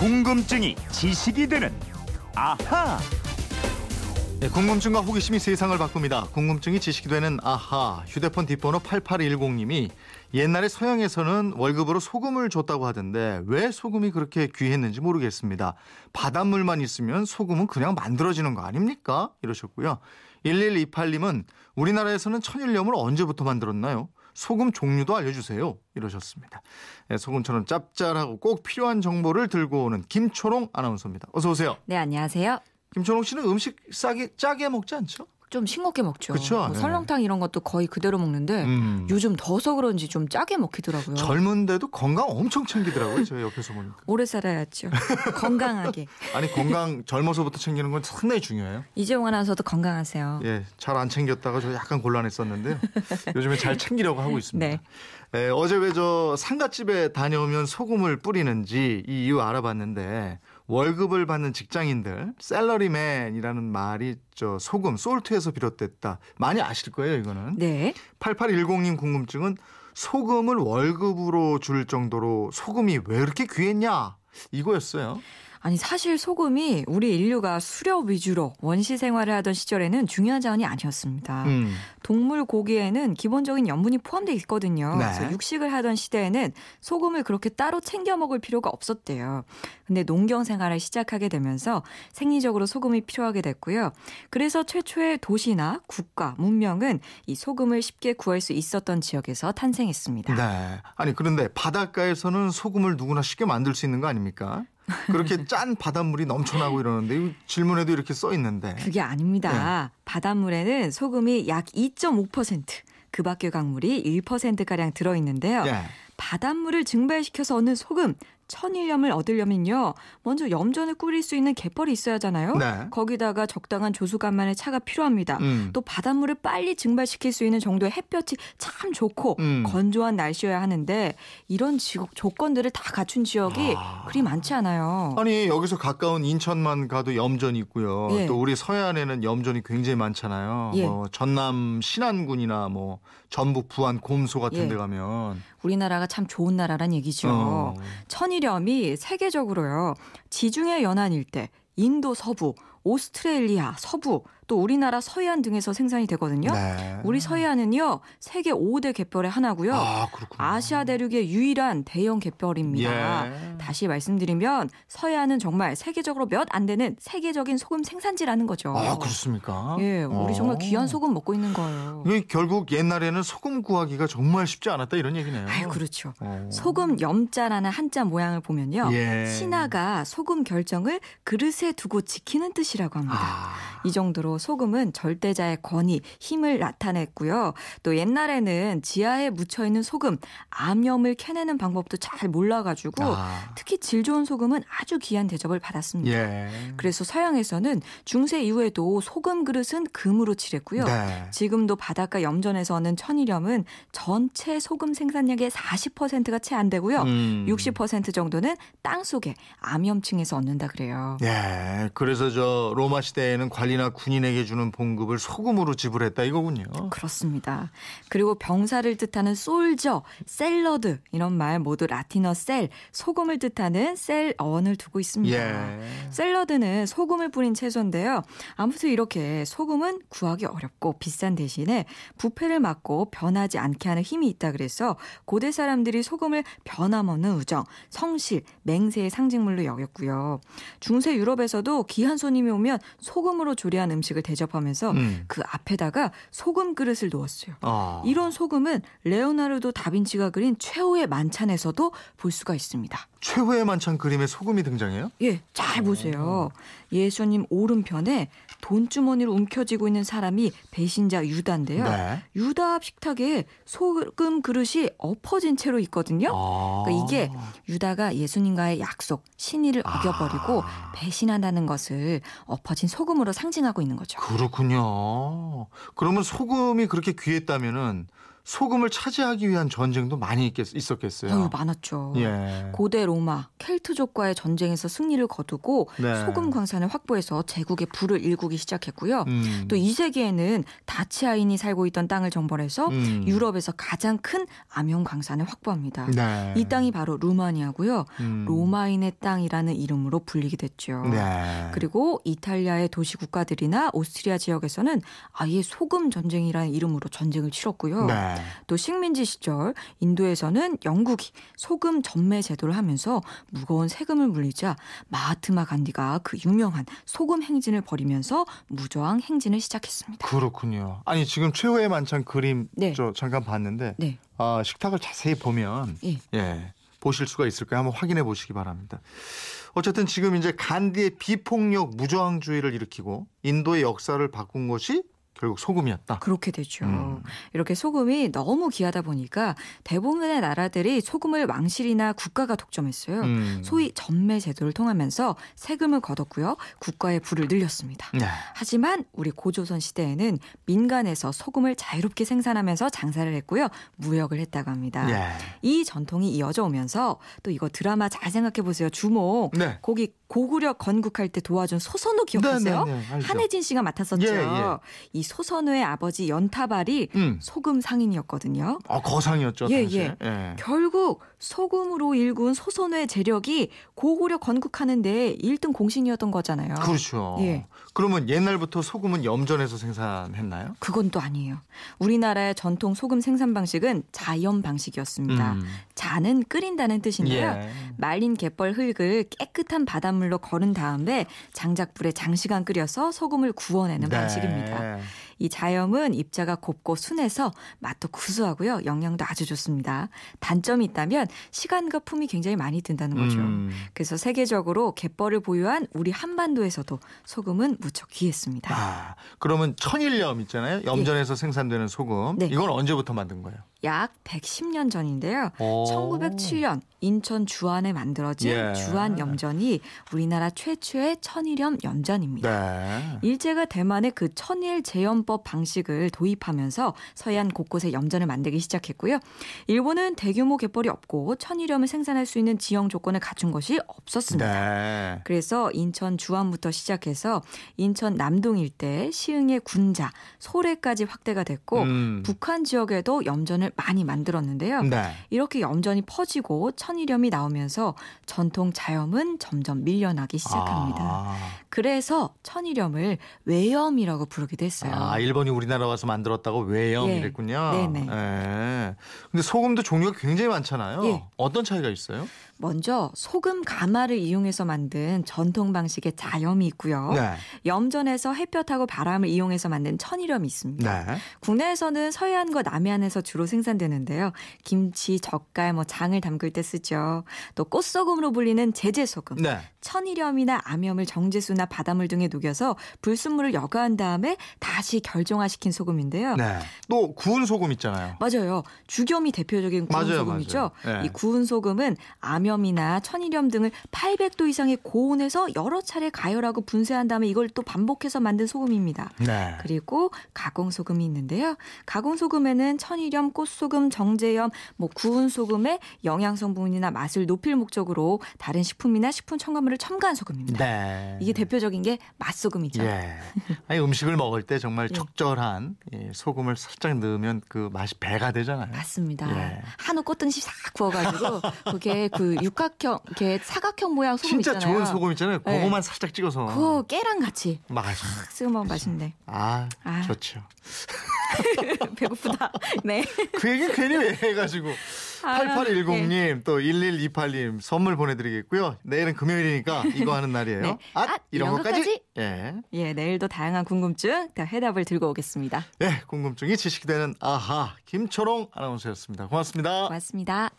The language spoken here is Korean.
궁금증이 지식이 되는 아하. 네, 궁금증과 호기심이 세상을 바꿉니다. 궁금증이 지식이 되는 아하. 휴대폰 뒷번호 8810님이 옛날에 서양에서는 월급으로 소금을 줬다고 하던데 왜 소금이 그렇게 귀했는지 모르겠습니다. 바닷물만 있으면 소금은 그냥 만들어지는 거 아닙니까? 이러셨고요. 1128님은 우리나라에서는 천일염을 언제부터 만들었나요? 소금 종류도 알려주세요. 이러셨습니다. 네, 소금처럼 짭짤하고 꼭 필요한 정보를 들고 오는 김초롱 아나운서입니다. 어서 오세요. 네, 안녕하세요. 김초롱 씨는 음식 싸게 짜게 먹지 않죠? 좀 싱겁게 먹죠. 그쵸? 뭐 네. 설렁탕 이런 것도 거의 그대로 먹는데 음. 요즘 더서 그런지 좀 짜게 먹히더라고요. 젊은데도 건강 엄청 챙기더라고요. 제가 옆에서 보니까. 오래 살아야죠. 건강하게. 아니 건강 젊어서부터 챙기는 건 상당히 중요해요. 이재용 아나운서도 건강하세요. 예, 잘 안 챙겼다가 저 약간 곤란했었는데요. 요즘에 잘 챙기려고 하고 있습니다. 네. 예, 어제 왜 저 상가집에 다녀오면 소금을 뿌리는지 이 이유 알아봤는데 월급을 받는 직장인들 셀러리맨이라는 말이 저 소금 솔트에서 비롯됐다. 많이 아실 거예요, 이거는. 네. 8810님 궁금증은 소금을 월급으로 줄 정도로 소금이 왜 이렇게 귀했냐? 이거였어요. 아니 사실 소금이 우리 인류가 수렵 위주로 원시 생활을 하던 시절에는 중요한 자원이 아니었습니다. 음. 동물 고기에는 기본적인 염분이 포함되어 있거든요. 네. 그래서 육식을 하던 시대에는 소금을 그렇게 따로 챙겨 먹을 필요가 없었대요. 근데 농경 생활을 시작하게 되면서 생리적으로 소금이 필요하게 됐고요. 그래서 최초의 도시나 국가, 문명은 이 소금을 쉽게 구할 수 있었던 지역에서 탄생했습니다. 네. 아니 그런데 바닷가에서는 소금을 누구나 쉽게 만들 수 있는 거 아닙니까? 그렇게 짠 바닷물이 넘쳐나고 이러는데 이 질문에도 이렇게 써 있는데. 그게 아닙니다. 바닷물에는 소금이 약 2.5%, 그 밖의 강물이 1%가량 들어 있는데요. 예. 바닷물을 증발시켜서 얻는 소금, 천일염을 얻으려면요. 먼저 염전을 끓일 수 있는 갯벌이 있어야 하잖아요. 네. 거기다가 적당한 조수간만의 차가 필요합니다. 음. 또 바닷물을 빨리 증발시킬 수 있는 정도의 햇볕이 참 좋고 음. 건조한 날씨여야 하는데 이런 지 조건들을 다 갖춘 지역이 아. 그리 많지 않아요. 아니 여기서 가까운 인천만 가도 염전이 있고요. 예. 또 우리 서해안에는 염전이 굉장히 많잖아요. 예. 뭐 전남 신안군이나 뭐 전북 부안 곰소 같은 예. 데 가면 우리나라가 참 좋은 나라란 얘기죠. 어. 천일 염이 세계적으로요. 지중해 연안 일대, 인도 서부, 오스트레일리아 서부, 또 우리나라 서해안 등에서 생산이 되거든요. 네. 우리 서해안은요. 세계 5대 갯벌의 하나고요. 아. 아시아 대륙의 유일한 대형 갯벌입니다. 예. 다시 말씀드리면 서해안은 정말 세계적으로 몇 안 되는 세계적인 소금 생산지라는 거죠. 아, 그렇습니까? 예, 우리 어. 정말 귀한 소금 먹고 있는 거예요. 이게 결국 옛날에는 소금 구하기가 정말 쉽지 않았다 이런 얘기네요. 아유, 그렇죠. 어. 소금 염자라는 한자 모양을 보면요. 예. 신하가 소금 결정을 그릇에 두고 지키는 뜻이라고 합니다. 아. 이 정도로 소금은 절대자의 권위, 힘을 나타냈고요. 또 옛날에는 지하에 묻혀 있는 소금, 암염을 캐내는 방법도 잘 몰라가지고 아. 특히 질 좋은 소금은 아주 귀한 대접을 받았습니다. 예. 그래서 서양에서는 중세 이후에도 소금 그릇은 금으로 칠했고요. 네. 지금도 바닷가 염전에서 얻는 천일염은 전체 소금 생산량의 40%가 채 안 되고요. 음. 60% 정도는 땅 속에 암염층에서 얻는다 그래요. 예, 그래서 저 로마 시대에는 관리나 군인 에게 주는 봉급을 소금으로 지불했다 이거군요. 그렇습니다. 그리고 병사를 뜻하는 솔저, 샐러드 이런 말 모두 라틴어 셀, 소금을 뜻하는 셀 어원을 두고 있습니다. 예. 샐러드는 소금을 뿌린 채소인데요. 아무튼 이렇게 소금은 구하기 어렵고 비싼 대신에 부패를 막고 변하지 않게 하는 힘이 있다 그래서 고대 사람들이 소금을 변함없는 우정, 성실, 맹세의 상징물로 여겼고요. 중세 유럽에서도 귀한 손님이 오면 소금으로 조리한 음식을 대접하면서 음. 그 앞에다가 소금 그릇을 놓았어요. 아. 이런 소금은 레오나르도 다빈치가 그린 최후의 만찬에서도 볼 수가 있습니다. 최후의 만찬 그림에 소금이 등장해요? 예, 잘 보세요. 예수님 오른편에 돈주머니로 움켜쥐고 있는 사람이 배신자 유다인데요. 네. 유다 앞 식탁에 소금 그릇이 엎어진 채로 있거든요. 아. 그러니까 이게 유다가 예수님과의 약속, 신의를 아. 어겨버리고 배신한다는 것을 엎어진 소금으로 상징하고 있는 거죠. 그렇군요. 그러면 소금이 그렇게 귀했다면은 소금을 차지하기 위한 전쟁도 많이 있겠, 있었겠어요. 어유 많았죠. 예. 고대 로마 켈트족과의 전쟁에서 승리를 거두고 네. 소금 광산을 확보해서 제국의 부를 일구기 시작했고요. 음. 또 2세기에는 다치아인이 살고 있던 땅을 정벌해서 음. 유럽에서 가장 큰 암용 광산을 확보합니다. 네. 이 땅이 바로 루마니아고요. 음. 로마인의 땅이라는 이름으로 불리게 됐죠. 네. 그리고 이탈리아의 도시 국가들이나 오스트리아 지역에서는 아예 소금 전쟁이라는 이름으로 전쟁을 치렀고요. 네. 또 식민지 시절 인도에서는 영국이 소금 전매 제도를 하면서 무거운 세금을 물리자 마하트마 간디가 그 유명한 소금 행진을 벌이면서 무저항 행진을 시작했습니다. 그렇군요. 아니 지금 최후의 만찬 그림 네. 저 잠깐 봤는데 네. 아, 식탁을 자세히 보면 예. 예, 보실 수가 있을 거예요. 한번 확인해 보시기 바랍니다. 어쨌든 지금 이제 간디의 비폭력 무저항주의를 일으키고 인도의 역사를 바꾼 것이 결국 소금이었다. 그렇게 되죠. 음. 이렇게 소금이 너무 귀하다 보니까 대부분의 나라들이 소금을 왕실이나 국가가 독점했어요. 음. 소위 전매 제도를 통하면서 세금을 걷었고요. 국가의 부를 늘렸습니다. 네. 하지만 우리 고조선 시대에는 민간에서 소금을 자유롭게 생산하면서 장사를 했고요. 무역을 했다고 합니다. 예. 이 전통이 이어져 오면서 또 이거 드라마 잘 생각해 보세요. 주목. 네. 거기 고구려 건국할 때 도와준 소선우 기억하세요? 네, 네, 네. 한혜진 씨가 맡았었죠. 예, 예. 이 소선우의 아버지 연타발이 음. 소금 상인이었거든요. 아, 거상이었죠. 예, 당시에. 예. 예. 결국 소금으로 일군 소선우의 재력이 고구려 건국하는데 1등 공신이었던 거잖아요. 그렇죠. 예. 그러면 옛날부터 소금은 염전에서 생산했나요? 그건 또 아니에요. 우리나라의 전통 소금 생산 방식은 자연 방식이었습니다. 음. 자는 끓인다는 뜻인데요. 예. 말린 갯벌 흙을 깨끗한 바닷물로 거른 다음에 장작불에 장시간 끓여서 소금을 구워내는 네. 방식입니다. 이 자염은 입자가 곱고 순해서 맛도 구수하고요. 영양도 아주 좋습니다. 단점이 있다면 시간과 품이 굉장히 많이 든다는 거죠. 음. 그래서 세계적으로 갯벌을 보유한 우리 한반도에서도 소금은 무척 귀했습니다. 아, 그러면 천일염 있잖아요. 염전에서 생산되는 소금. 네. 이건 언제부터 만든 거예요? 약 110년 전인데요. 오. 1907년 인천 주안에 만들어진 예. 주안 염전이 우리나라 최초의 천일염 염전입니다. 네. 일제가 대만의 그 천일 제염법 방식을 도입하면서 서해안 곳곳에 염전을 만들기 시작했고요. 일본은 대규모 갯벌이 없고 천일염을 생산할 수 있는 지형 조건을 갖춘 것이 없었습니다. 네. 그래서 인천 주안부터 시작해서 인천 남동 일대 시흥의 군자, 소래까지 확대가 됐고 음. 북한 지역에도 염전을 많이 만들었는데요. 네. 이렇게 염전이 퍼지고 천일염이 나오면서 전통 자염은 점점 밀려나기 시작합니다. 아, 그래서 천일염을 외염이라고 부르기도 했어요. 아, 일본이 우리나라 와서 만들었다고 외염 예. 이랬군요. 네네. 예. 근데 소금도 종류가 굉장히 많잖아요. 예. 어떤 차이가 있어요? 먼저 소금 가마를 이용해서 만든 전통 방식의 자염이 있고요. 네. 염전에서 햇볕하고 바람을 이용해서 만든 천일염이 있습니다. 네. 국내에서는 서해안과 남해안에서 주로 생산되는데요. 김치, 젓갈, 뭐 장을 담글 때 쓰죠. 또 꽃소금으로 불리는 제제소금. 네. 천일염이나 암염을 정제수나 바닷물 등에 녹여서 불순물을 여과한 다음에 다시 결정화시킨 소금인데요. 네. 또 구운 소금 있잖아요. 맞아요. 주겸이 대표적인 구운 맞아요, 소금이죠. 맞아요. 예. 이 구운 소금은 암염이나 천일염 등을 800도 이상의 고온에서 여러 차례 가열하고 분쇄한 다음에 이걸 또 반복해서 만든 소금입니다. 네. 그리고 가공 소금이 있는데요. 가공 소금에는 천일염, 꽃소금, 정제염, 뭐 구운 소금의 영양 성분이나 맛을 높일 목적으로 다른 식품이나 식품 첨가물 을 첨가한 소금입니다. 네. 이게 대표적인 게 맛소금이죠. 예. 아니 음식을 먹을 때 정말 예. 적절한 예, 소금을 살짝 넣으면 그 맛이 배가 되잖아요. 맞습니다. 예. 한우 꽃등심 싹 구워가지고 그게 그 육각형, 이렇게 사각형 모양 소금 진짜 있잖아요. 좋은 소금 있잖아요. 네. 그거만 살짝 찍어서. 그거 깨랑 같이 쓰고 먹으면 맛있는데. 아, 아. 좋죠. 배고프다. 네. 그 얘기 괜히 왜 해가지고. 아, 8810님, 또 1128님 선물 보내드리겠고요. 내일은 금요일이니까 이거 하는 날이에요. 네. 아, 아, 이런 이런 것까지? 것까지? 예. 예, 내일도 다양한 궁금증 다 해답을 들고 오겠습니다. 예, 궁금증이 지식이 되는 아하, 김초롱 아나운서였습니다. 고맙습니다. 고맙습니다.